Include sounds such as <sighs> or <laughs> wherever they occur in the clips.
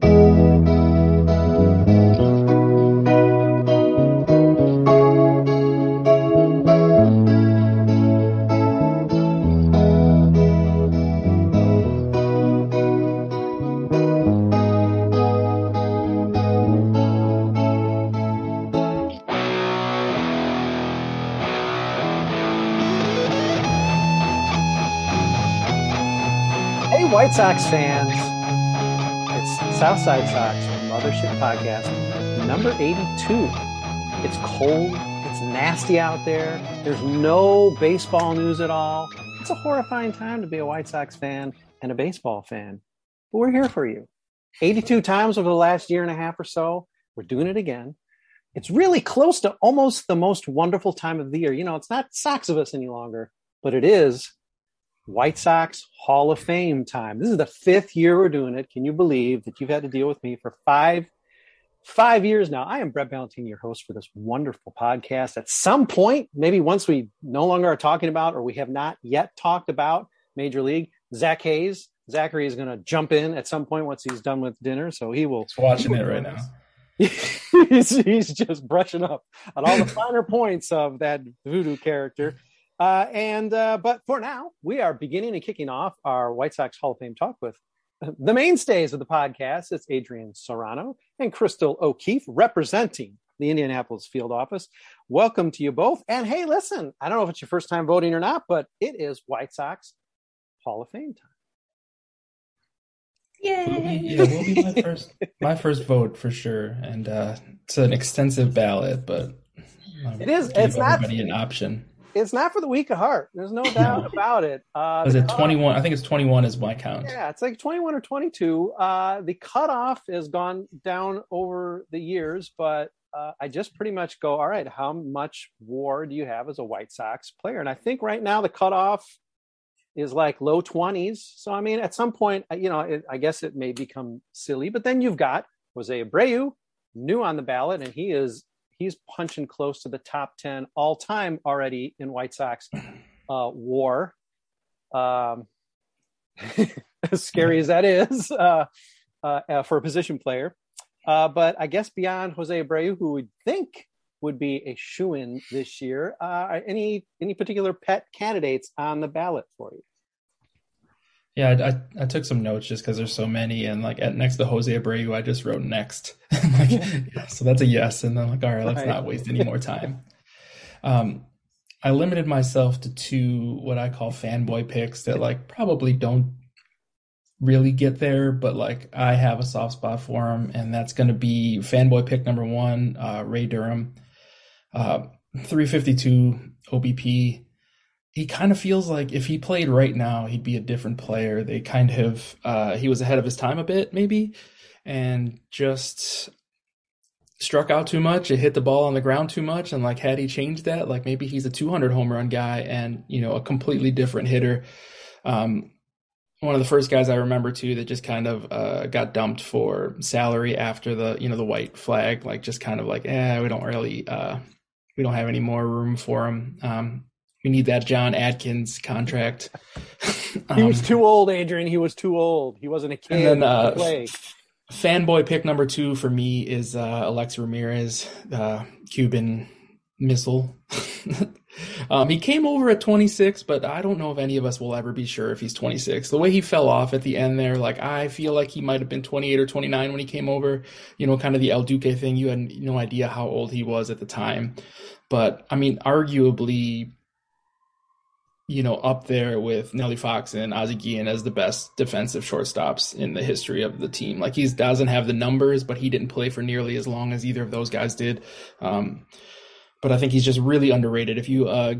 Hey, White Sox fans. Southside Sox Mothership Podcast, number 82. It's cold. It's nasty out there. There's no baseball news at all. It's a horrifying time to be a White Sox fan and a baseball fan. But we're here for you. 82 times over the last year and a half or so. We're doing it again. It's really close to almost the most wonderful time of the year. You know, it's not Soxivus any longer, but it is White Sox Hall of Fame time. This is the fifth year we're doing it. Can you believe that you've had to deal with me for five five years now? I am Brett Ballantini, your host for this wonderful podcast. At some point, maybe once we no longer are talking about or we have not yet talked about Major League, Zach Hayes. Zachary is going to jump in at some point once he's done with dinner, so he will. He's watching it right now. <laughs> he's, he's just brushing up on all the finer points of that voodoo character. Uh, and uh, but for now, we are beginning and kicking off our White Sox Hall of Fame talk with the mainstays of the podcast. It's Adrian Serrano and Crystal O'Keefe representing the Indianapolis field office. Welcome to you both. And hey, listen, I don't know if it's your first time voting or not, but it is White Sox Hall of Fame time. Yay! Yeah, will be my first <laughs> my first vote for sure, and uh, it's an extensive ballot, but I'll It is. give It's not- everybody an option. It's not for the weak of heart. There's no doubt <laughs> about it. Uh, Was it twenty one? I think it's twenty one is my count. Yeah, it's like 21 or 22. Uh, the cutoff has gone down over the years, but uh, I just pretty much go, all right, how much war do you have as a White Sox player? And I think right now the cutoff is like low 20s. So, I mean, at some point, uh, you know, it, I guess it may become silly, but then you've got Jose Abreu, new on the ballot, and he is he's punching close to the top 10 all time already in White Sox <clears throat> uh, war. Um, <laughs> as scary as that is uh, uh, uh, for a position player. Uh, but I guess beyond Jose Abreu, who would think would be a shoe in this year, uh, any any particular pet candidates on the ballot for you? Yeah, I, I, I took some notes just because there's so many, and like at next to Jose Abreu, I just wrote next. <laughs> like, yeah, so that's a yes, and then like, all right, let's Right. not waste <laughs> any more time. um, I limited myself to two what I call fanboy picks that like probably don't really get there, but like I have a soft spot for him, and that's going to be fanboy pick number one, uh, Ray Durham, uh, 352 OBP. He kind of feels like if he played right now, he'd be a different player. They kind of uh, he was ahead of his time a bit, maybe, and just struck out too much. It hit the ball on the ground too much, and like had he changed that, like maybe he's a 200 home run guy and you know a completely different hitter. Um, one of the first guys I remember too that just kind of uh, got dumped for salary after the you know the white flag, like just kind of like, eh, we don't really, uh, we don't have any more room for him. Um, we need that John Atkins contract. um, <laughs> he was too old, Adrian. He was too old. He wasn't a kid. And then, uh, fanboy pick number two for me is uh, Alex Ramirez, uh, Cuban missile. <laughs> um, he came over at 26, but I don't know if any of us will ever be sure if he's 26. The way he fell off at the end there, like I feel like he might have been 28 or 29 when he came over. You know, kind of the El Duque thing. You had no idea how old he was at the time, but I mean, arguably. You know, up there with Nellie Fox and Ozzie Guillen as the best defensive shortstops in the history of the team. Like he doesn't have the numbers, but he didn't play for nearly as long as either of those guys did. Um, but I think he's just really underrated. If you uh,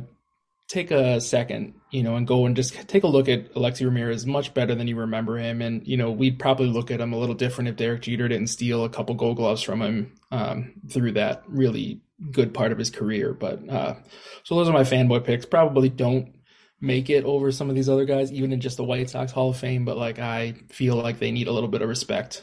take a second, you know, and go and just take a look at Alexei Ramirez, much better than you remember him. And you know, we'd probably look at him a little different if Derek Jeter didn't steal a couple Gold Gloves from him um, through that really good part of his career. But uh, so those are my fanboy picks. Probably don't make it over some of these other guys, even in just the White Sox Hall of Fame. But like, I feel like they need a little bit of respect.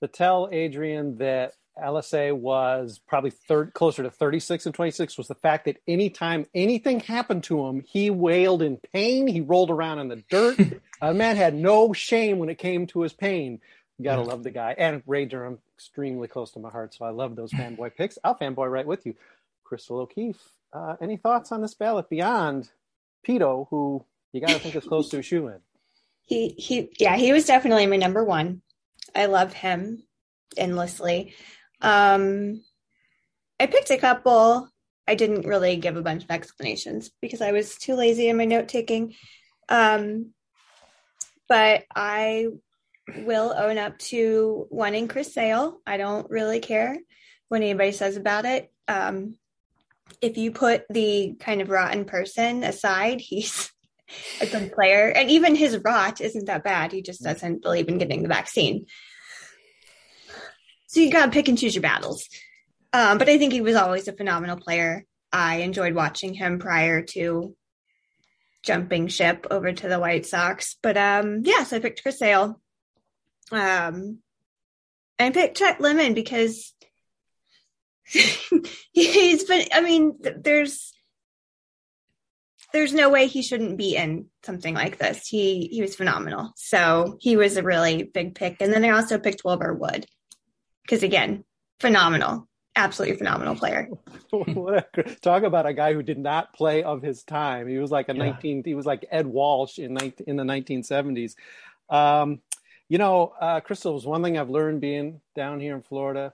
To tell Adrian that Alexei was probably third, closer to 36 and 26 was the fact that anytime anything happened to him, he wailed in pain. He rolled around in the dirt. <laughs> a man had no shame when it came to his pain. You gotta love the guy. And Ray Durham, extremely close to my heart. So I love those fanboy picks. I'll fanboy right with you. Crystal O'Keefe, uh, any thoughts on this ballot beyond Pito, who you gotta think is close to a shoe in? He he yeah, he was definitely my number one. I love him endlessly. Um, I picked a couple. I didn't really give a bunch of explanations because I was too lazy in my note taking. Um, but I will own up to in Chris Sale. I don't really care what anybody says about it. Um, if you put the kind of rotten person aside, he's a good player. And even his rot isn't that bad. He just doesn't believe in getting the vaccine. So you got to pick and choose your battles. Um, but I think he was always a phenomenal player. I enjoyed watching him prior to jumping ship over to the White Sox. But um, yeah, so I picked Chris Sale. Um, I picked Chet Lemon because <laughs> he's been. I mean, there's there's no way he shouldn't be in something like this. He he was phenomenal. So he was a really big pick. And then I also picked Wilbur Wood because again, phenomenal, absolutely phenomenal player. <laughs> Talk about a guy who did not play of his time. He was like a yeah. 19. He was like Ed Walsh in in the 1970s. Um, you know, uh, Crystal was one thing I've learned being down here in Florida.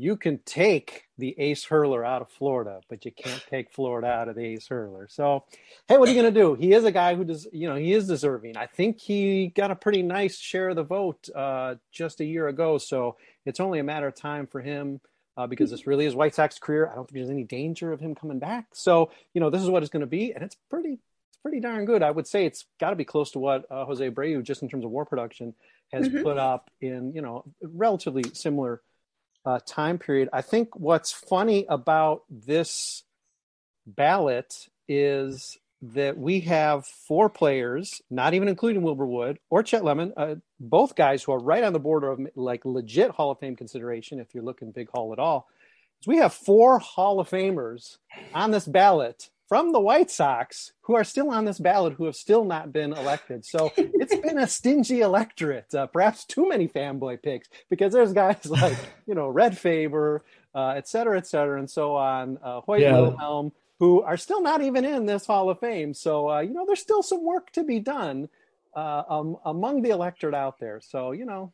You can take the ace hurler out of Florida, but you can't take Florida out of the ace hurler. So, hey, what are you going to do? He is a guy who does, you know, he is deserving. I think he got a pretty nice share of the vote uh, just a year ago. So it's only a matter of time for him uh, because this really is White Sox career. I don't think there's any danger of him coming back. So you know this is what it's going to be, and it's pretty it's pretty darn good. I would say it's got to be close to what uh, Jose Abreu, just in terms of WAR production, has mm-hmm. put up in you know relatively similar uh, time period. I think what's funny about this ballot is that we have four players, not even including Wilbur Wood or Chet Lemon, uh, both guys who are right on the border of like legit Hall of Fame consideration, if you're looking big Hall at all. So we have four Hall of Famers on this ballot from the White Sox who are still on this ballot who have still not been elected. So <laughs> it's been a stingy electorate, uh, perhaps too many fanboy picks because there's guys <laughs> like, you know, Red Faber, uh, et cetera, et cetera, and so on, uh, Hoyt yeah. Wilhelm, who are still not even in this Hall of Fame. So, uh, you know, there's still some work to be done uh, um, among the electorate out there. So, you know.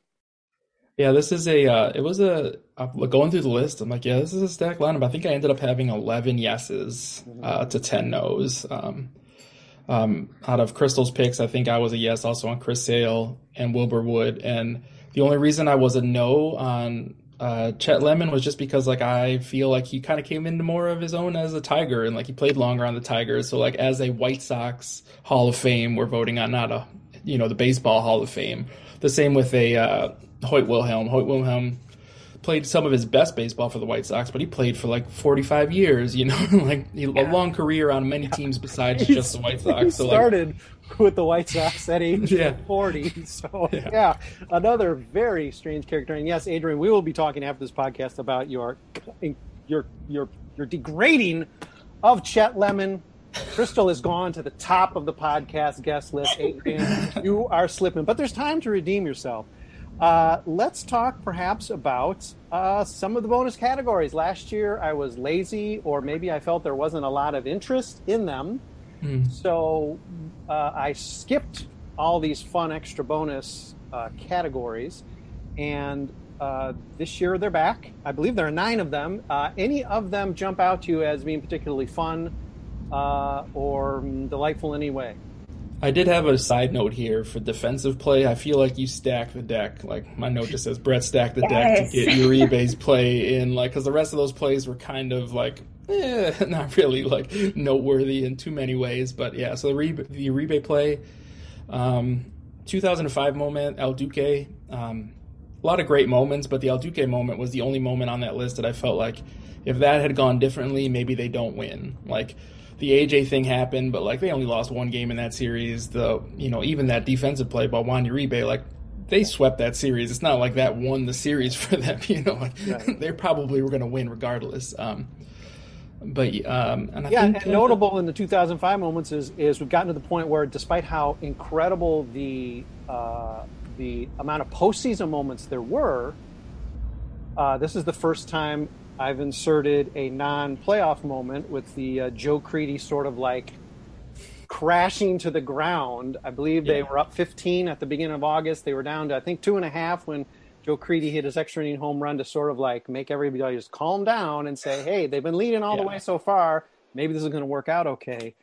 Yeah, this is a, uh, it was a, going through the list, I'm like, yeah, this is a stacked lineup. I think I ended up having 11 yeses mm-hmm. uh, to 10 nos. Um, Um, out of Crystal's picks, I think I was a yes also on Chris Sale and Wilbur Wood. And the only reason I was a no on uh, Chet Lemon was just because like I feel like he kind of came into more of his own as a Tiger and like he played longer on the Tigers. So like as a White Sox Hall of Fame, we're voting on not a you know the baseball Hall of Fame. The same with a uh, Hoyt Wilhelm. Hoyt Wilhelm played some of his best baseball for the White Sox, but he played for like 45 years, you know, <laughs> like a long career on many teams besides just the White Sox. He so started with the White Sox at age <laughs> Yeah. 40. So, <laughs> Yeah. yeah. another very strange character. And yes, Adrian, we will be talking after this podcast about your your your your degrading of Chet Lemon. Crystal has gone to the top of the podcast guest list. Adrian, you are slipping, but there's time to redeem yourself. Uh, let's talk perhaps about uh, some of the bonus categories. Last year I was lazy, or maybe I felt there wasn't a lot of interest in them. So uh, I skipped all these fun extra bonus uh, categories, and uh, this year they're back. I believe there are nine of them. Uh, any of them jump out to you as being particularly fun uh, or mm, delightful in any way? I did have a side note here for defensive play. I feel like you stack the deck. Like my note just says, Brett stacked the deck to get Uribe's <laughs> play in. Like because the rest of those plays were kind of like, eh, <laughs> not really like noteworthy in too many ways. But yeah, so the Uribe, the Uribe play, um, 2005 moment, El Duque. Um, a lot of great moments, but the El Duque moment was the only moment on that list that I felt like if that had gone differently, maybe they don't win. Like the AJ thing happened, but like they only lost one game in that series. The you know even that defensive play by Juan Uribe, like they swept that series. It's not like that won the series <laughs> for them. You know, like <laughs> they probably were going to win regardless. Um, but um, and I yeah, think and notable in the 2005 moments is is we've gotten to the point where, despite how incredible the uh, the amount of postseason moments there were, uh, this is the first time I've inserted a non-playoff moment with the uh, Joe Crede sort of like crashing to the ground. I believe they Yeah. were up 15 at the beginning of August. They were down to I think two and a half when Joe Crede hit his extra inning home run to sort of like make everybody just calm down and say, "Hey, they've been leading all the way so far. Maybe this is going to work out okay."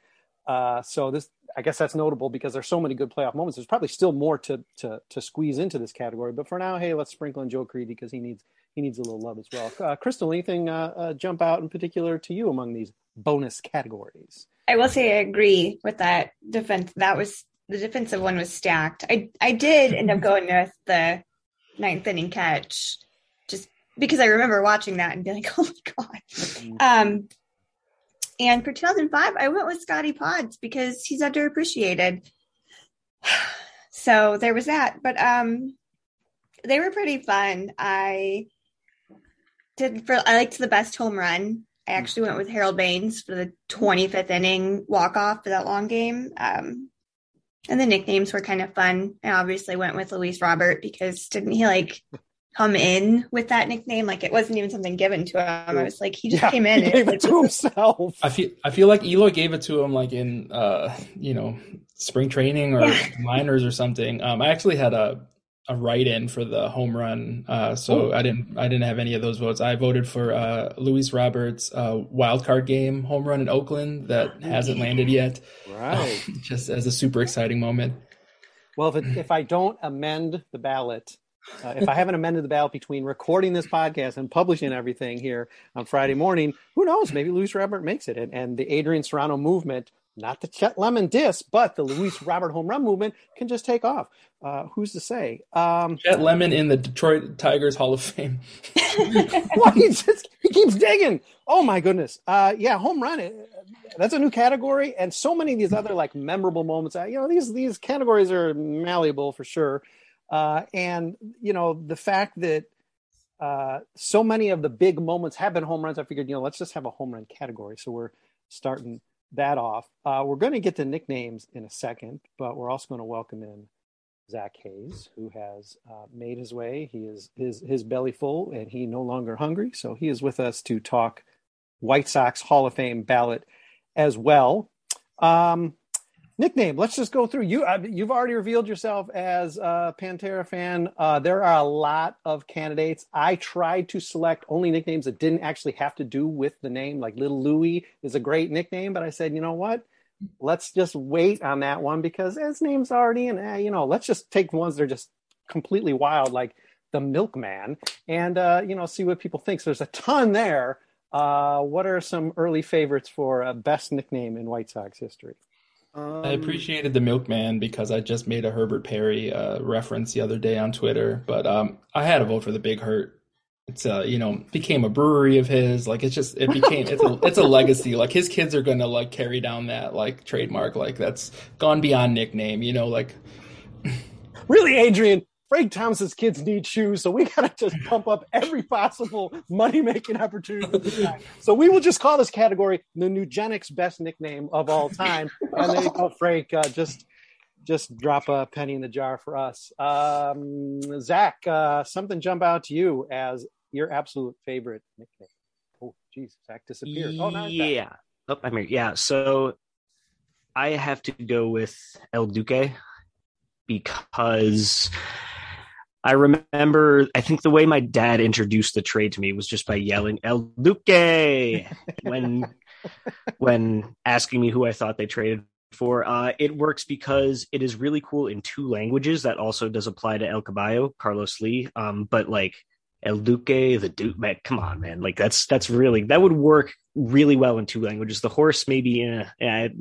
Uh, so this, I guess, that's notable because there's so many good playoff moments. There's probably still more to to to squeeze into this category, but for now, hey, let's sprinkle in Joe Crede because he needs he needs a little love as well. Uh, Crystal, anything uh, uh, jump out in particular to you among these bonus categories? I will say I agree with that defense. That was the defensive one was stacked. I I did end up going with the ninth inning catch, just because I remember watching that and being like, <laughs> oh my god. Um, and for 2005, I went with Scotty Pods because he's underappreciated. <sighs> So there was that, but um, they were pretty fun. I did for I liked the best home run. I actually went with Harold Baines for the 25th inning walk off for that long game. Um, and the nicknames were kind of fun. I obviously went with Luis Robert because didn't he like <laughs> come in with that nickname? Like it wasn't even something given to him. I was like, he just came in. he and gave it's it like, to himself. I feel I feel like Eloy gave it to him like in uh you know spring training or Yeah. minors or something. Um, I actually had a a write in for the home run, uh, so I didn't I didn't have any of those votes. I voted for uh, Luis Roberts' uh, wild card game home run in Oakland that hasn't landed yet, Right. <laughs> just as a super exciting moment. Well, if, it, if I don't amend the ballot, uh, if I haven't amended the ballot between recording this podcast and publishing everything here on Friday morning, who knows? Maybe Luis Robert makes it. And, and the Adrian Serrano movement, not the Chet Lemon diss, but the Luis Robert home run movement can just take off. Uh, who's to say? Um, Chet Lemon in the Detroit Tigers Hall of Fame. <laughs> well, he just he keeps digging. Oh my goodness. Uh, yeah, home run. That's a new category, and so many of these other like memorable moments. uh, You know, these these categories are malleable for sure. Uh, and you know, the fact that uh, so many of the big moments have been home runs. I figured, you know, let's just have a home run category. So we're starting that off. Uh, we're going to get to nicknames in a second, but we're also going to welcome in Zach Hayes, who has uh, made his way. He is his his belly full, and he no longer hungry. So he is with us to talk White Sox Hall of Fame ballot as well. Um, nickname. Let's just go through. You uh, you've already revealed yourself as a Pantera fan. Uh, there are a lot of candidates. I tried to select only nicknames that didn't actually have to do with the name. Like Little Louie is a great nickname, but I said, you know what? let's just wait on that one because his name's already in. Eh, you know, let's just take ones that are just completely wild, like the Milkman, and uh, you know, see what people think. So there's a ton there. Uh, what are some early favorites for best nickname in White Sox history? Um, I appreciated the Milkman because I just made a Herbert Perry uh, reference the other day on Twitter, but um, I had a vote for the Big Hurt. It's uh, you know, became a brewery of his. Like it's just it <laughs> became it's a it's a legacy. Like his kids are gonna like carry down that like trademark. Like that's gone beyond nickname. You know, like really, Adrian. Frank Thomas's kids need shoes, so we <laughs> gotta just pump up every possible money making opportunity. <laughs> so we will just call this category the Nugenix best nickname of all time. And there you go, <laughs> Frank. Uh, just just drop a penny in the jar for us. Um, Zach, uh, something jump out to you as your absolute favorite nickname. Oh, geez, Zach disappeared. Oh, no, yeah. Oh, I'm here. Yeah. So I have to go with El Duque because I remember, I think the way my dad introduced the trade to me was just by yelling "El Duque" when <laughs> when asking me who I thought they traded for. Uh, it works because it is really cool in two languages. That also does apply to El Caballo, Carlos Lee. Um, but like El Duque, the Duke, man, come on, man, like that's that's really that would work really well in two languages. The horse maybe, uh, yeah, it,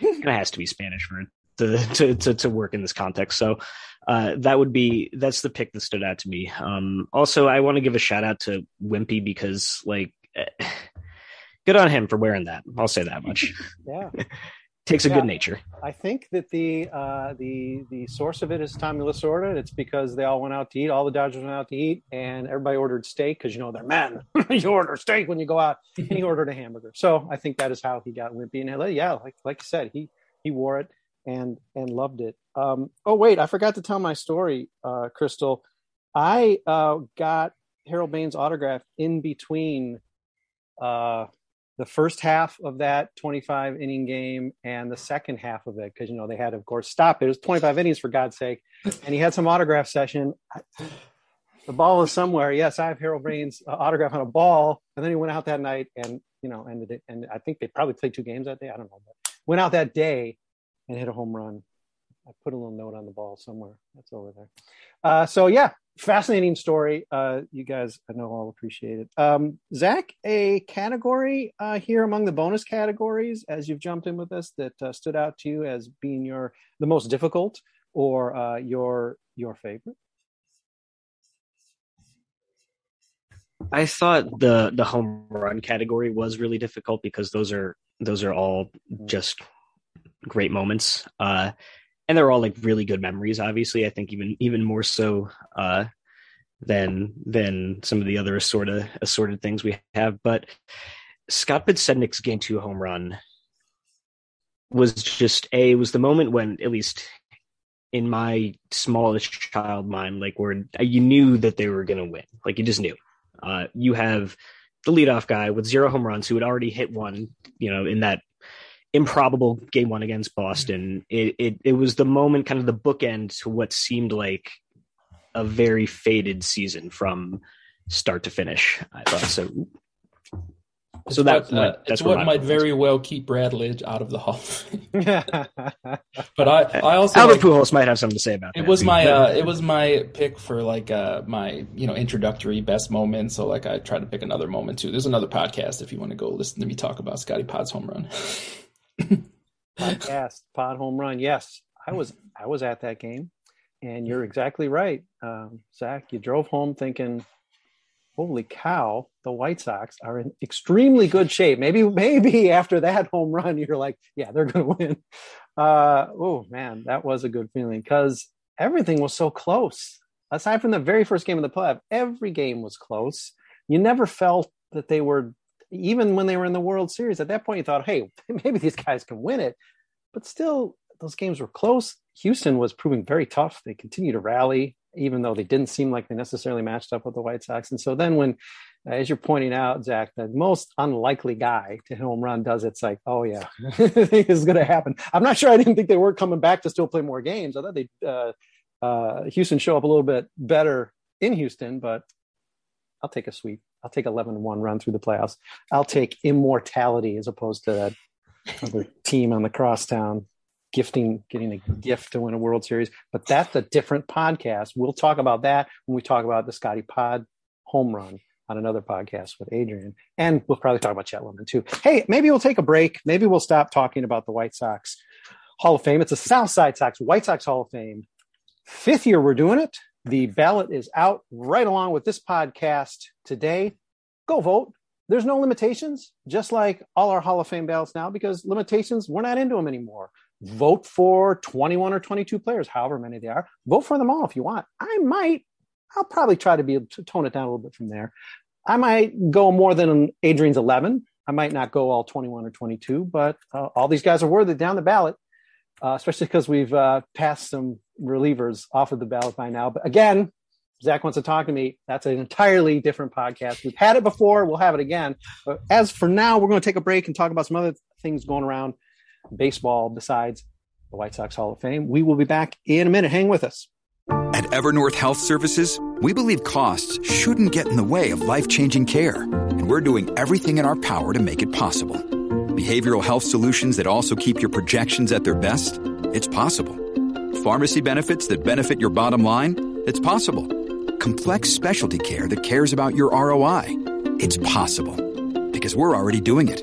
it has to be Spanish for it to, to to to work in this context. So uh, that would be that's the pick that stood out to me. Um, also, I want to give a shout out to Wimpy because like, <sighs> good on him for wearing that. I'll say that much. <laughs> Yeah. <laughs> Takes a Yeah. good nature. I think that the uh, the the source of it is Tommy Lasorda. It's because they all went out to eat. All the Dodgers went out to eat, and everybody ordered steak because you know they're men. <laughs> you order steak when you go out, and he ordered a hamburger. So I think that is how he got wimpy. And yeah, like like you said, he he wore it and and loved it. Um, oh wait, I forgot to tell my story, uh, Crystal. I uh, got Harold Baines autograph in between uh, the first half of that 25 inning game and the second half of it because you know they had of course stop it. Was 25 innings for God's sake, and he had some autograph session. The ball is somewhere. Yes, I have Harold Baines uh, autograph on a ball, and then he went out that night and you know ended it. And I think they probably played two games that day. I don't know, but went out that day and hit a home run. I put a little note on the ball somewhere. That's over there. Uh, so yeah, fascinating story. Uh, you guys, I know all appreciate it. Um, Zach, a category uh, here among the bonus categories as you've jumped in with us that uh, stood out to you as being your the most difficult or uh, your your favorite. I thought the the home run category was really difficult because those are those are all just great moments. Uh, and they're all like really good memories, obviously. I think even even more so uh, than than some of the other assorted assorted things we have. But Scott Podsednik's game two home run was just a was the moment when at least in my smallest child mind, like where you knew that they were going to win, like you just knew. Uh, you have the leadoff guy with zero home runs who had already hit one, you know, in that improbable game one against Boston. It, it it was the moment, kind of the bookend to what seemed like a very faded season from start to finish. I thought so. So that what, uh, went- it's that's where what might preference very well keep Brad Lidge out of the Hall. of Fame. <laughs> but I, I also Albert like- Pujols might have something to say about It that. was my uh, it was my pick for like uh, my you know introductory best moment. So like I tried to pick another moment too. There's another podcast if you want to go listen to me talk about Scotty Pod's home run. <laughs> podcast pod home run. Yes, I was I was at that game, and you're exactly right, um, Zach. You drove home thinking, "Holy cow, the White Sox are in extremely good shape." Maybe maybe after that home run, you're like, "Yeah, they're going to win." Uh, oh man, that was a good feeling because everything was so close. Aside from the very first game of the playoff, every game was close. You never felt that they were even when they were in the World Series, at that point you thought, hey, <laughs> maybe these guys can win it. But still, those games were close. Houston was proving very tough. They continued to rally, even though they didn't seem like they necessarily matched up with the White Sox. And so then when, as you're pointing out, Zach, the most unlikely guy to home run does it's like, oh yeah, <laughs> this is going to happen. I'm not sure I didn't think they were coming back to still play more games. I thought they uh, uh, Houston show up a little bit better in Houston, but I'll take a sweep. I'll take 11 1 run through the playoffs. I'll take immortality as opposed to that other <laughs> team on the crosstown gifting, getting a gift to win a World Series. But that's a different podcast. We'll talk about that when we talk about the Scotty Pod home run on another podcast with Adrian. And we'll probably talk about Chet Lemon too. Hey, maybe we'll take a break. Maybe we'll stop talking about the White Sox Hall of Fame. It's a South Side Sox, White Sox Hall of Fame. Fifth year we're doing it. The ballot is out right along with this podcast today. Go vote. There's no limitations, just like all our Hall of Fame ballots now, because limitations, we're not into them anymore. Vote for 21 or 22 players, however many they are. Vote for them all if you want. I might, I'll probably try to be able to tone it down a little bit from there. I might go more than Adrian's 11. I might not go all 21 or 22, but uh, all these guys are worthy down the ballot, uh, especially because we've uh, passed some relievers off of the ballot by now. But again, Zach wants to talk to me. That's an entirely different podcast. We've had it before. We'll have it again. But as for now, we're going to take a break and talk about some other things going around baseball besides the White Sox Hall of Fame. We will be back in a minute. Hang with us. At Evernorth Health Services, we believe costs shouldn't get in the way of life changing care. And we're doing everything in our power to make it possible. Behavioral health solutions that also keep your projections at their best? It's possible. Pharmacy benefits that benefit your bottom line? It's possible. Complex specialty care that cares about your ROI? It's possible. Because we're already doing it.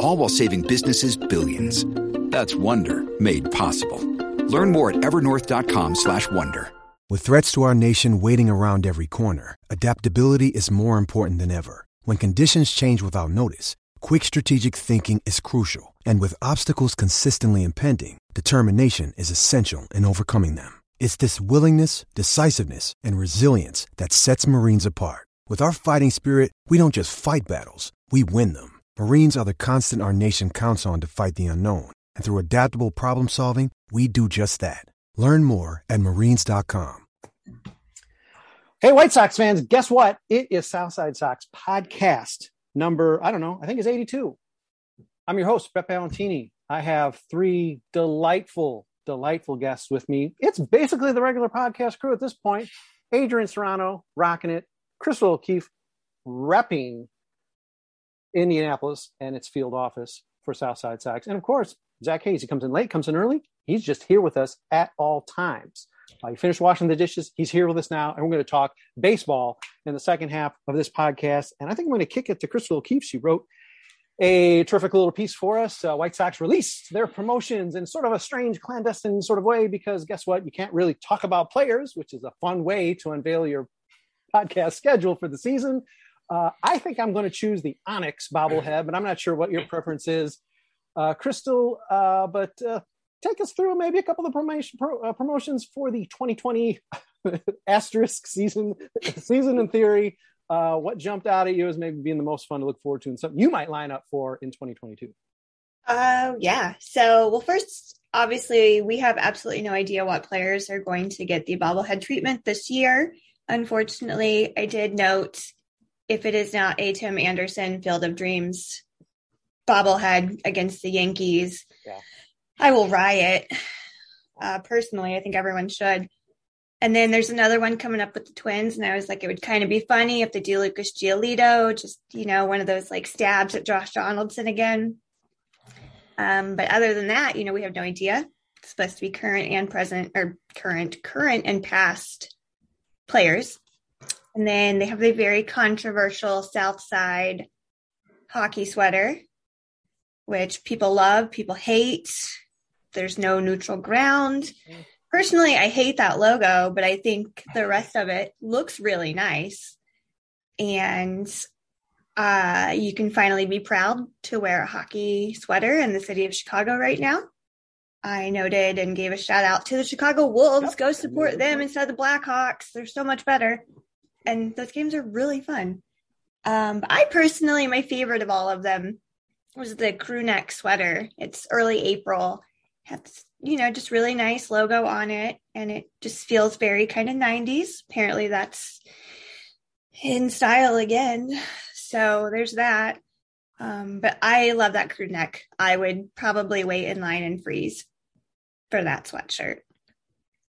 All while saving businesses billions. That's Wonder made possible. Learn more at evernorth.com/slash-wonder. With threats to our nation waiting around every corner, adaptability is more important than ever. When conditions change without notice, quick strategic thinking is crucial, and with obstacles consistently impending, determination is essential in overcoming them. It's this willingness, decisiveness, and resilience that sets Marines apart. With our fighting spirit, we don't just fight battles, we win them. Marines are the constant our nation counts on to fight the unknown. And through adaptable problem solving, we do just that. Learn more at marines.com. Hey, White Sox fans, guess what? It is Southside Sox podcast number, I don't know, I think it's 82. I'm your host, Brett Ballantini. I have three delightful, delightful guests with me. It's basically the regular podcast crew at this point. Adrian Serrano rocking it, Crystal O'Keefe repping Indianapolis and its field office for Southside Sox. And of course, Zach Hayes, he comes in late, comes in early. He's just here with us at all times. Uh, he finished washing the dishes. He's here with us now, and we're going to talk baseball in the second half of this podcast. And I think I'm going to kick it to Crystal O'Keefe. She wrote a terrific little piece for us. Uh, White Sox released their promotions in sort of a strange, clandestine sort of way because guess what? You can't really talk about players, which is a fun way to unveil your podcast schedule for the season. Uh, I think I'm going to choose the Onyx bobblehead, but I'm not sure what your preference is, uh, Crystal. Uh, but uh, take us through maybe a couple of promotion, pro, uh, promotions for the 2020 <laughs> asterisk season. <laughs> season in theory, uh, what jumped out at you as maybe being the most fun to look forward to, and something you might line up for in 2022. Uh, yeah. So, well, first, obviously, we have absolutely no idea what players are going to get the bobblehead treatment this year. Unfortunately, I did note if it is not a Tim Anderson Field of Dreams bobblehead against the Yankees, yeah. I will riot. Uh, personally, I think everyone should. And then there's another one coming up with the Twins, and I was like, it would kind of be funny if they do Lucas Giolito, just you know, one of those like stabs at Josh Donaldson again. Um, but other than that, you know, we have no idea. It's supposed to be current and present, or current, current and past players. And then they have the very controversial South Side hockey sweater, which people love, people hate. There's no neutral ground. Personally, I hate that logo, but I think the rest of it looks really nice. And uh, you can finally be proud to wear a hockey sweater in the city of Chicago right now. I noted and gave a shout out to the Chicago Wolves. Go support them instead of the Blackhawks. They're so much better and those games are really fun. Um, but I personally, my favorite of all of them was the crew neck sweater. It's early April, has you know just really nice logo on it, and it just feels very kind of 90s. Apparently, that's in style again. So there's that. Um, but I love that crew neck. I would probably wait in line and freeze for that sweatshirt.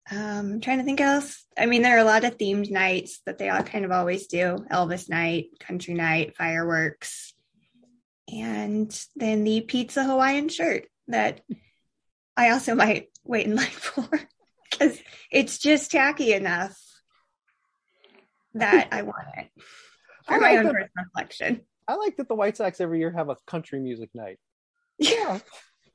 Um, I'm trying to think else. I mean, there are a lot of themed nights that they all kind of always do Elvis night, country night, fireworks. and then the pizza Hawaiian shirt that I also might wait in line <laughs> for because it's just tacky enough that I want it <laughs> for I my like own the- personal collection. I like that the White Sox every year have a country music night. <laughs> Yeah,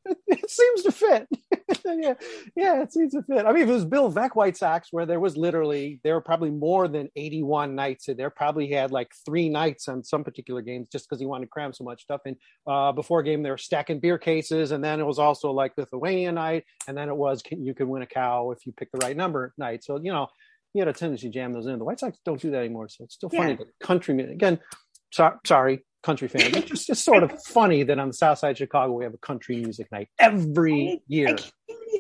<laughs> it, seems to fit. <laughs> yeah, yeah, it seems to fit. I mean, if it was Bill Veeck White Sox, where there was literally there were probably more than eighty-one nights, and there probably had like three nights on some particular games just because he wanted to cram so much stuff in. Uh, before game, they were stacking beer cases, and then it was also like Lithuania night, and then it was can, you could win a cow if you pick the right number night. So you know. You had a tendency to jam those in. The White Sox don't do that anymore, so it's still funny. Yeah. that country again. So, sorry, country fan. <laughs> It's just, just sort of funny that on the South Side of Chicago we have a country music night every year. I can't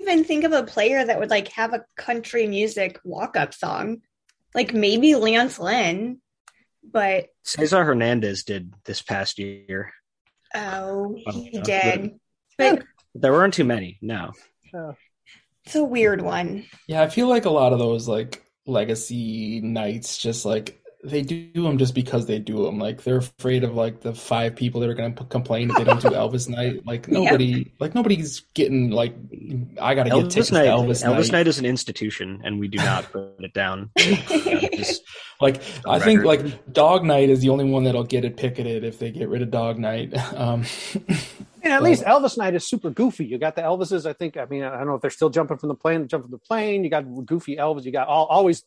even think of a player that would like have a country music walk-up song. Like maybe Lance Lynn, but Cesar Hernandez did this past year. oh, he Oh, did. But There weren't too many. No. it's a weird one. Yeah, I feel like a lot of those like legacy nights just like they do them just because they do them. Like they're afraid of like the five people that are going to complain if they don't do <laughs> Elvis night. Like nobody, like nobody's getting like I got to get Elvis tickets night, to Elvis, Elvis night. night is an institution, and we do not <laughs> put it down. <laughs> Just Like the I think like Dog Night is the only one that'll get it picketed if they get rid of Dog Night. Um, And at least Elvis night is super goofy. You got the Elvises. I think. I mean, I don't know if they're still jumping from the plane. Jump from the plane. You got goofy Elvis. You got all, always,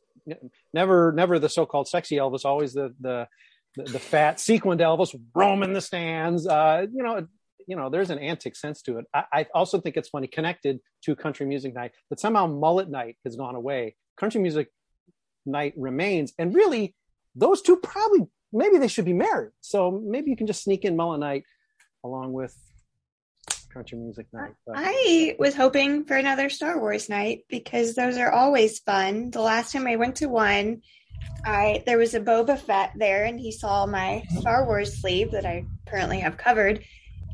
never, never the so-called sexy Elvis. Always the the the, fat sequined Elvis roaming the stands. Uh, you know, you know. There's an antic sense to it. I, I also think it's funny connected to country music night that somehow mullet night has gone away. Country music night remains, and really, those two probably maybe they should be married. So maybe you can just sneak in mullet night along with country music night. But- I was hoping for another Star Wars night because those are always fun. The last time I went to one, I there was a Boba Fett there, and he saw my Star Wars sleeve that I currently have covered,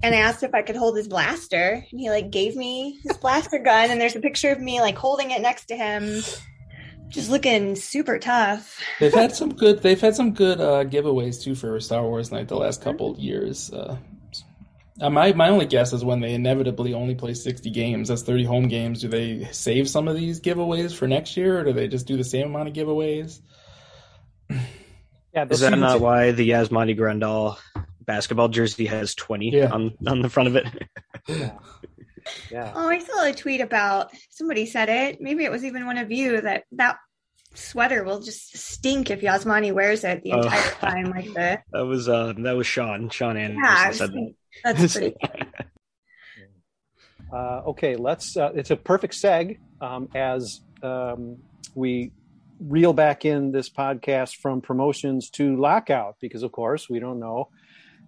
and I asked if I could hold his blaster, and he like gave me his blaster gun, and there's a picture of me like holding it next to him, just looking super tough. they've had some good. They've had some good uh, giveaways too for Star Wars Night the last couple of years. Uh, uh, my my only guess is when they inevitably only play sixty games, that's thirty home games. Do they save some of these giveaways for next year, or do they just do the same amount of giveaways? Yeah, is that not why the Yasmani Grandal basketball jersey has twenty Yeah. on on the front of it? <laughs> Yeah. Oh, I saw a tweet about somebody said it. Maybe it was even one of you that that sweater will just stink if Yasmani wears it the Oh. entire time. Like the <laughs> That was uh that was Sean. Sean Anderson yeah, said that. That's pretty. <laughs> Uh, okay, let's. Uh, it's a perfect seg um, as um, we reel back in this podcast from promotions to lockout because, of course, we don't know.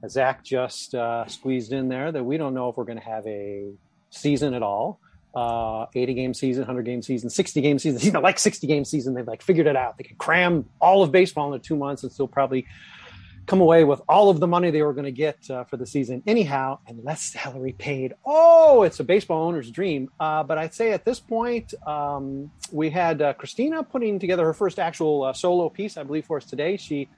As Zach just uh, squeezed in there, that we don't know if we're going to have a season at all. Uh, 80 game season, 100 game season, 60 game season. <laughs> Even like 60 game season, they've like figured it out. They can cram all of baseball into two months and still probably come away with all of the money they were going to get uh, for the season anyhow and less salary paid. Oh it's a baseball owner's dream. Uh, but i'd say at this point um, we had uh, christina putting together her first actual uh, solo piece i believe for us today. She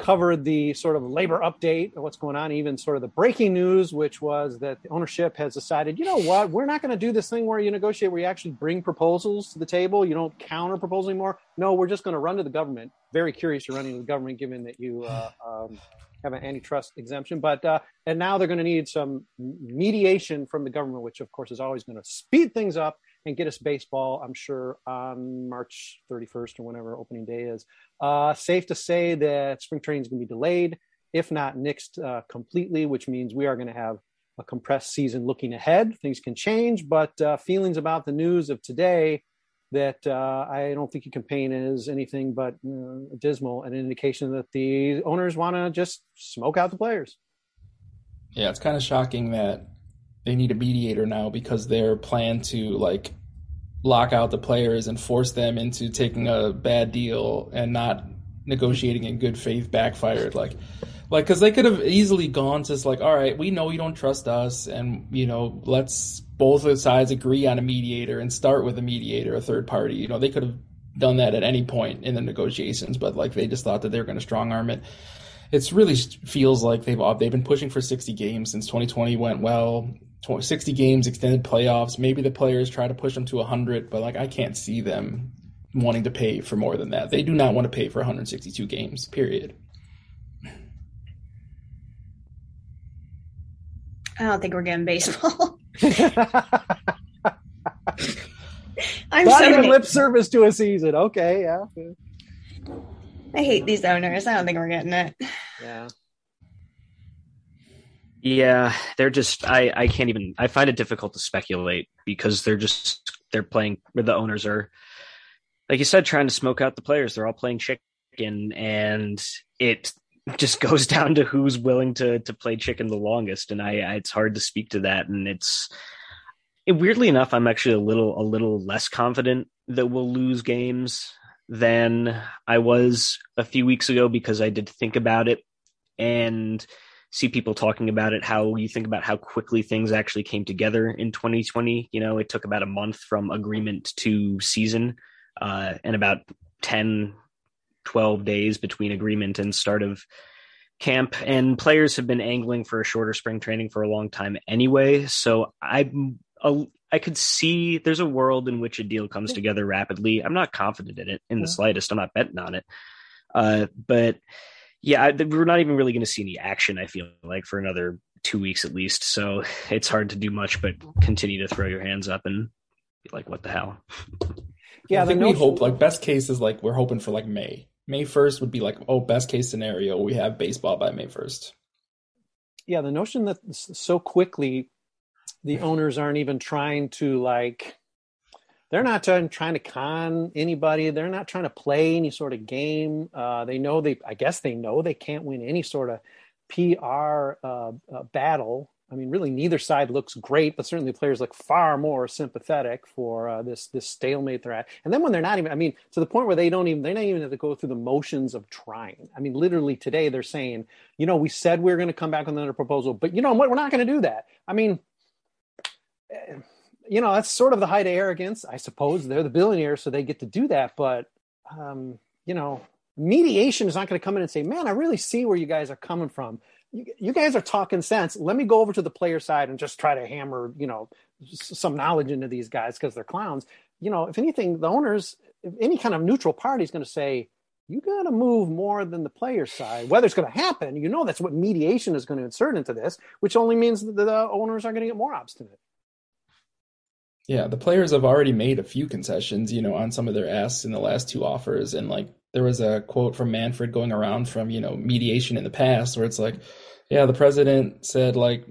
covered the sort of labor update what's going on even sort of the breaking news which was that the ownership has decided you know what we're not going to do this thing where you negotiate where you actually bring proposals to the table. You don't counter proposal anymore. No we're just going to run to the government. Very curious you're running to the government given that you uh, um, have an antitrust exemption. But uh, and now they're going to need some mediation from the government which of course is always going to speed things up and get us baseball i'm sure on march 31st or whenever opening day is uh, safe to say that spring training is going to be delayed if not nixed uh, completely which means we are going to have a compressed season looking ahead things can change but uh, feelings about the news of today that uh, I don't think you can paint as anything but uh, dismal, an indication that the owners want to just smoke out the players. Yeah, it's kind of shocking that they need a mediator now because their plan to like lock out the players and force them into taking a bad deal and not negotiating in good faith backfired. Like, like because they could have easily gone to like, all right, we know you don't trust us, and you know, let's both sides agree on a mediator and start with a mediator, a third party. You know, they could have done that at any point in the negotiations, but like they just thought that they were going to strong arm it. it's really feels like they've uh, they've been pushing for 60 games since 2020 went well. 60 games, extended playoffs. Maybe the players try to push them to 100, but like I can't see them wanting to pay for more than that. They do not want to pay for 162 games. Period. I don't think we're getting baseball. <laughs> <laughs> I'm Not so even lip service to a season. Okay, yeah. I hate these owners. I don't think we're getting it. Yeah. Yeah, they're just I I can't even I find it difficult to speculate because they're just they're playing where the owners are. Like you said trying to smoke out the players. They're all playing chicken and it just <laughs> goes down to who's willing to to play chicken the longest. And I, I it's hard to speak to that. And it's it, weirdly enough I'm actually a little a little less confident that we'll lose games than I was a few weeks ago because I did think about it. And see people talking about it how you think about how quickly things actually came together in 2020 you know it took about a month from agreement to season uh, and about 10 12 days between agreement and start of camp. And players have been angling for a shorter spring training for a long time anyway. So i'm a, i could see there's a world in which a deal comes together rapidly. I'm not confident in it in the slightest. I'm not betting on it. Uh, but yeah, I, we're not even really going to see any action. I feel like for another two weeks at least. So <laughs> it's hard to do much but continue to throw your hands up and be like, "What the hell?" Yeah, I think the we hope like best case is like we're hoping for like May. May first would be like oh best case scenario we have baseball by May first. yeah the notion that so quickly the owners aren't even trying to like they're not trying, trying to con anybody. They're not trying to play any sort of game. Uh, they know they i guess they know they can't win any sort of pr uh, uh, battle. I mean really neither side looks great but certainly players look far more sympathetic for uh, this this stalemate they're at. And then when they're not even i mean to the point where they don't even they don't even have to go through the motions of trying. I mean literally today they're saying you know we said we are going to come back with another proposal but you know what? We're not going to do that. I mean eh, you know that's sort of the height of arrogance i suppose they're the billionaires so they get to do that but um, you know mediation is not going to come in and say man i really see where you guys are coming from you, you guys are talking sense let me go over to the player side and just try to hammer you know some knowledge into these guys because they're clowns you know if anything the owners if any kind of neutral party is going to say you got to move more than the player side. Whether it's going to happen, you know that's what mediation is going to insert into this, which only means that the owners are going to get more obstinate. Yeah, the players have already made a few concessions, you know, on some of their asks in the last two offers. And like there was a quote from Manfred going around from, you know, mediation in the past where it's like, yeah, the president said like,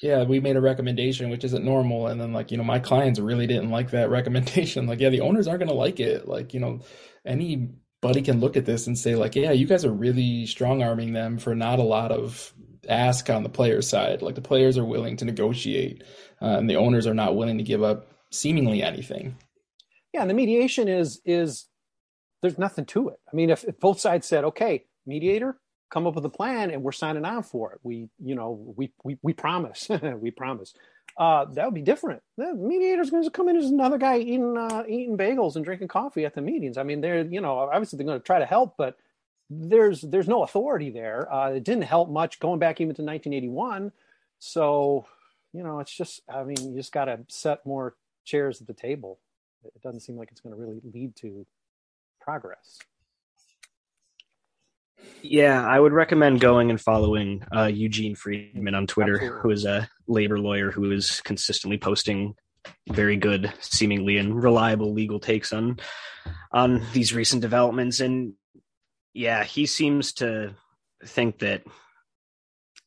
yeah, we made a recommendation which isn't normal. And then like, you know, my clients really didn't like that <laughs> recommendation. Like, yeah, the owners aren't gonna like it. Like, you know, anybody can look at this and say, like, yeah, you guys are really strong arming them for not a lot of ask on the player side. Like the players are willing to negotiate, uh, and the owners are not willing to give up seemingly anything. Yeah, and the mediation is is there's nothing to it. I mean, if, if both sides said, okay, mediator, come up with a plan, and we're signing on for it, we you know we we we promise, <laughs> we promise. Uh, that would be different. The mediator's going to come in as another guy eating uh, eating bagels and drinking coffee at the meetings. I mean, they're you know obviously they're going to try to help, but there's there's no authority there. Uh, it didn't help much going back even to 1981. So you know, it's just I mean, you just got to set more chairs at the table. It doesn't seem like it's going to really lead to progress. Yeah, I would recommend going and following uh, Eugene Freedman on Twitter, Absolutely. who is a labor lawyer who is consistently posting very good, seemingly and reliable legal takes on on these recent developments. And yeah, he seems to think that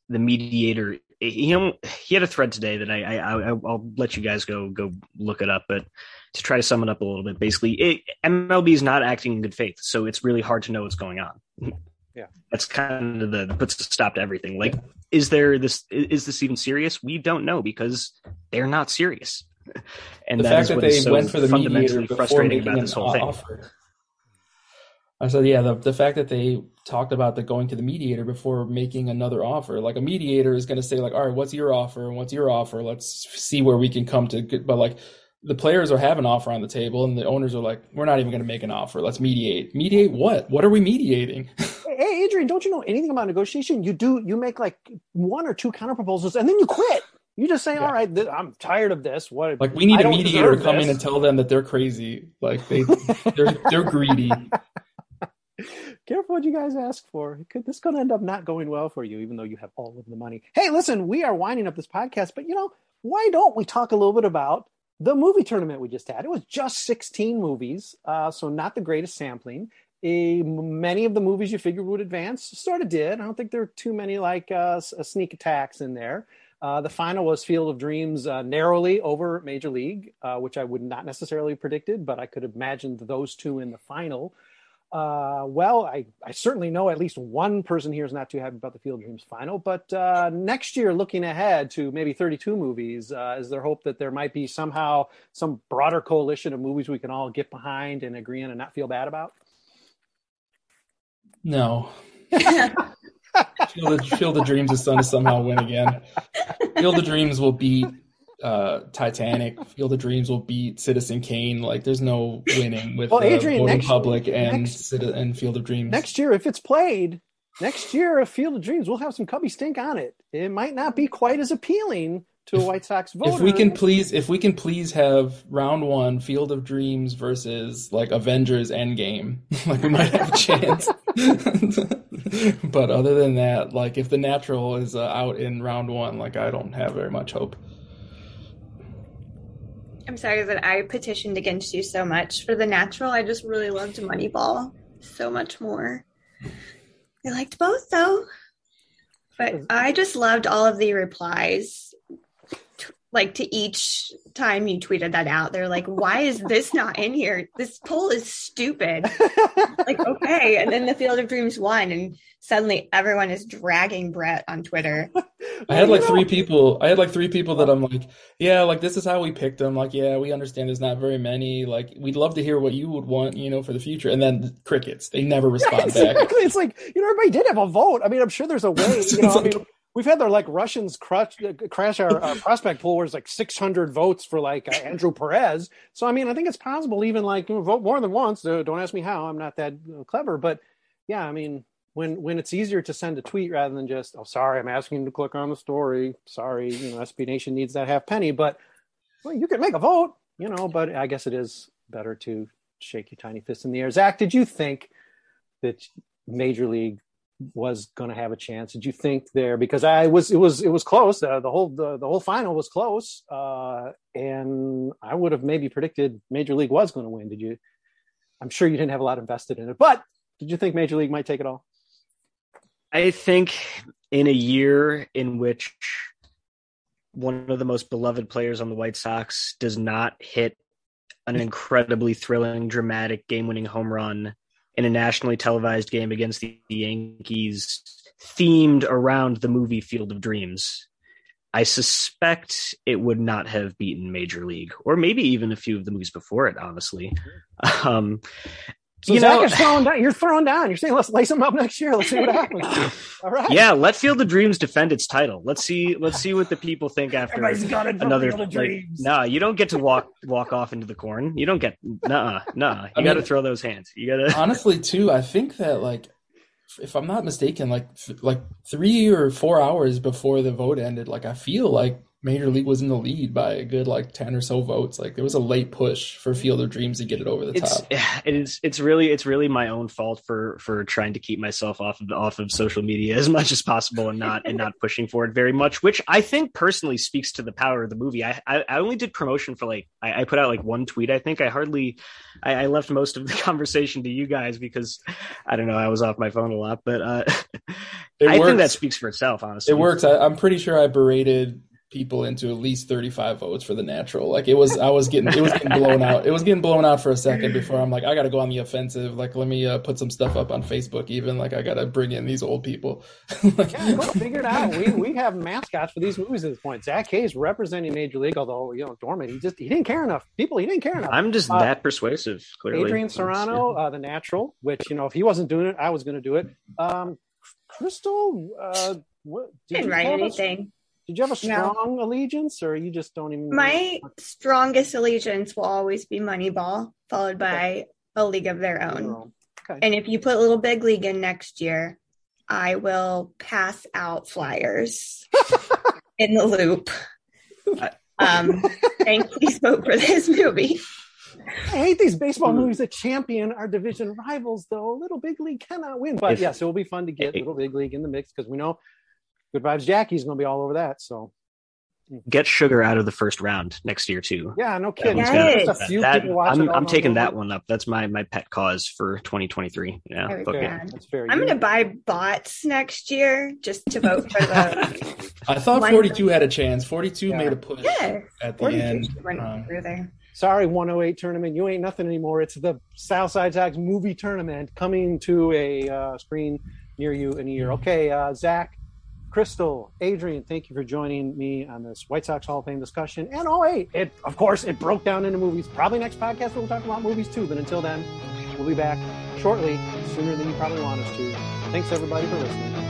the mediator. He he had a thread today that I, I, I I'll let you guys go go look it up, but to try to sum it up a little bit, basically, it, MLB is not acting in good faith, so it's really hard to know what's going on. Yeah. That's kind of the puts a stop to everything. Like, is there this? Is this even serious? We don't know because they're not serious. <laughs> And the that fact is that what they is so went for the mediator fundamentally before frustrating making about this whole thing. I said, yeah, the, the fact that they talked about the going to the mediator before making another offer. Like a mediator is going to say, like, all right, what's your offer? And what's your offer? Let's see where we can come to. Good. But like the players are have an offer on the table, and the owners are like, we're not even going to make an offer. Let's mediate. Mediate what? What are we mediating? <laughs> hey, Adrian, don't you know anything about negotiation? You do. You make like one or two counter proposals, and then you quit. You just say, "All right, th- I'm tired of this." What? Like we need I a mediator to come in and tell them that they're crazy. Like they <laughs> they're they're greedy. Careful what you guys ask for. Could, this could end up not going well for you, even though you have all of the money. Hey, listen, we are winding up this podcast, but you know, why don't we talk a little bit about the movie tournament we just had? It was just 16 movies, uh, so not the greatest sampling. A, many of the movies you figured would advance sort of did. I don't think there are too many like uh, s- sneak attacks in there. Uh, the final was Field of Dreams uh, narrowly over Major League, uh, which I would not necessarily predicted, but I could have imagined those two in the final. Uh, well, I, I certainly know at least one person here is not too happy about the Field of Dreams final. But uh, next year, looking ahead to maybe 32 movies, uh, is there hope that there might be somehow some broader coalition of movies we can all get behind and agree on and not feel bad about? No. <laughs> Field of, Field of Dreams is going to somehow win again. Field of Dreams will beat uh, Titanic. Field of Dreams will beat Citizen Kane. Like, there's no winning with Well, the Adrian, next- public and next- and Field of Dreams. Next year, if it's played, next year, a Field of Dreams, we'll have some Cubby stink on it. It might not be quite as appealing to a White Sox voter. if we can please, if we can please have round one, Field of Dreams versus like Avengers Endgame, <laughs> like we might have a chance. <laughs> but other than that, like if the natural is uh, out in round one, like I don't have very much hope. I'm sorry that I petitioned against you so much for the natural. I just really loved Moneyball so much more. I liked both though, but I just loved all of the replies. t- Like to each time you tweeted that out, they're like, "Why is this not in here? This poll is stupid." <laughs> like, okay, and then the Field of Dreams won, and suddenly everyone is dragging Brett on Twitter. I had like three people. I had like three people that I'm like, yeah, like this is how we picked them. Like, yeah, we understand there's not very many. Like, we'd love to hear what you would want, you know, for the future. And then crickets. They never respond back. exactly. It's like you know, everybody did have a vote. I mean, I'm sure there's a way. <laughs> You know, I mean, we've had their like Russians crush, uh, crash our, our prospect pool where it's like 600 votes for like uh, Andrew Perez. So I mean, I think it's possible even like you know, vote more than once. Uh, don't ask me how. I'm not that uh, clever, but yeah, I mean. When, when it's easier to send a tweet rather than just oh sorry I'm asking you to click on the story sorry you know SB Nation needs that half penny but well you can make a vote you know but I guess it is better to shake your tiny fist in the air Zach did you think that Major League was going to have a chance. Did you think there because I was it was it was close. Uh, the whole the, the whole final was close, uh, and I would have maybe predicted Major League was going to win. Did you? I'm sure you didn't have a lot invested in it, but did you think Major League might take it all? I think in a year in which one of the most beloved players on the White Sox does not hit an incredibly thrilling, dramatic, game winning home run in a nationally televised game against the Yankees, themed around the movie Field of Dreams. I suspect it would not have beaten Major League, or maybe even a few of the movies before it, honestly. Um, So you Zach know, is throwing down. You're throwing down. You're saying let's lace them up next year. Let's see what happens. <laughs> All right. yeah, let Field of Dreams defend its title. Let's see. Let's see what the people think after Everybody's got it another. Field Like, Dreams. nah, you don't get to walk walk off into the corn. You don't get. Nah, nah. You I got to throw those hands. You got to. <laughs> Honestly, too, I think that like, if I'm not mistaken, like like three or four hours before the vote ended, like I feel like Major League was in the lead by a good like ten or so votes. Like there was a late push for Field of Dreams to get it over the It's top. it is it's really it's really my own fault for for trying to keep myself off of off of social media as much as possible and not and not <laughs> pushing for it very much, which I think personally speaks to the power of the movie. I I, I only did promotion for like I, I put out like one tweet. I think I hardly I, I left most of the <laughs> conversation to you guys because I don't know I was off my phone a lot, but uh, <laughs> I think that speaks for itself. Honestly, It works. I, I'm pretty sure I berated people into at least 35 votes for the natural. Like it was, I was getting, it was getting blown out. It was getting blown out for a second before I'm like, I got to go on the offensive. Like, let me uh, put some stuff up on Facebook. Even like, I got to bring in these old people. <laughs> like, Yeah, go figure it out. We we have mascots for these movies at this point. Zach Hayes representing Major League, although you know Dorman, he just he didn't care enough. People, he didn't care enough. I'm just Uh, that persuasive. Clearly, Adrian That's- Serrano, uh, the natural, which you know if he wasn't doing it, I was going to do it. Um, Crystal, uh, what, did Didn't you write have a- anything. Did you have a No. strong allegiance, or you just don't even? My strongest allegiance will always be Moneyball, followed by A League of Their Own. Okay. And if you put Little Big League in next year, I will pass out flyers <laughs> in the loop. Um, and please vote for this movie. I hate these baseball movies that champion our division rivals, though. Little Big League cannot win. But yes, it will be fun to get Little Big League in the mix because we know Good Vibes Jackie's going to be all over that. So Get Sugar out of the first round next year too. yeah, no kidding. one's gonna- a few that- I'm, I'm taking over. that one up. That's my my pet cause for 2023. Yeah, Very book it. That's very I'm going to buy bots next year just to vote for the. <laughs> I thought One- 42 had a chance. 42 Yeah. made a push yeah, at the end. went Um, through there. Sorry, 108 tournament. You ain't nothing anymore. It's the Southside Sox movie tournament coming to a uh, screen near you in a year. Okay, uh, Zach, Crystal, Adrian, thank you for joining me on this White Sox Hall of Fame discussion. And oh, hey, it of course it broke down into movies. Probably next podcast we'll talk about movies too. But until then, we'll be back shortly, sooner than you probably want us to. Thanks everybody for listening.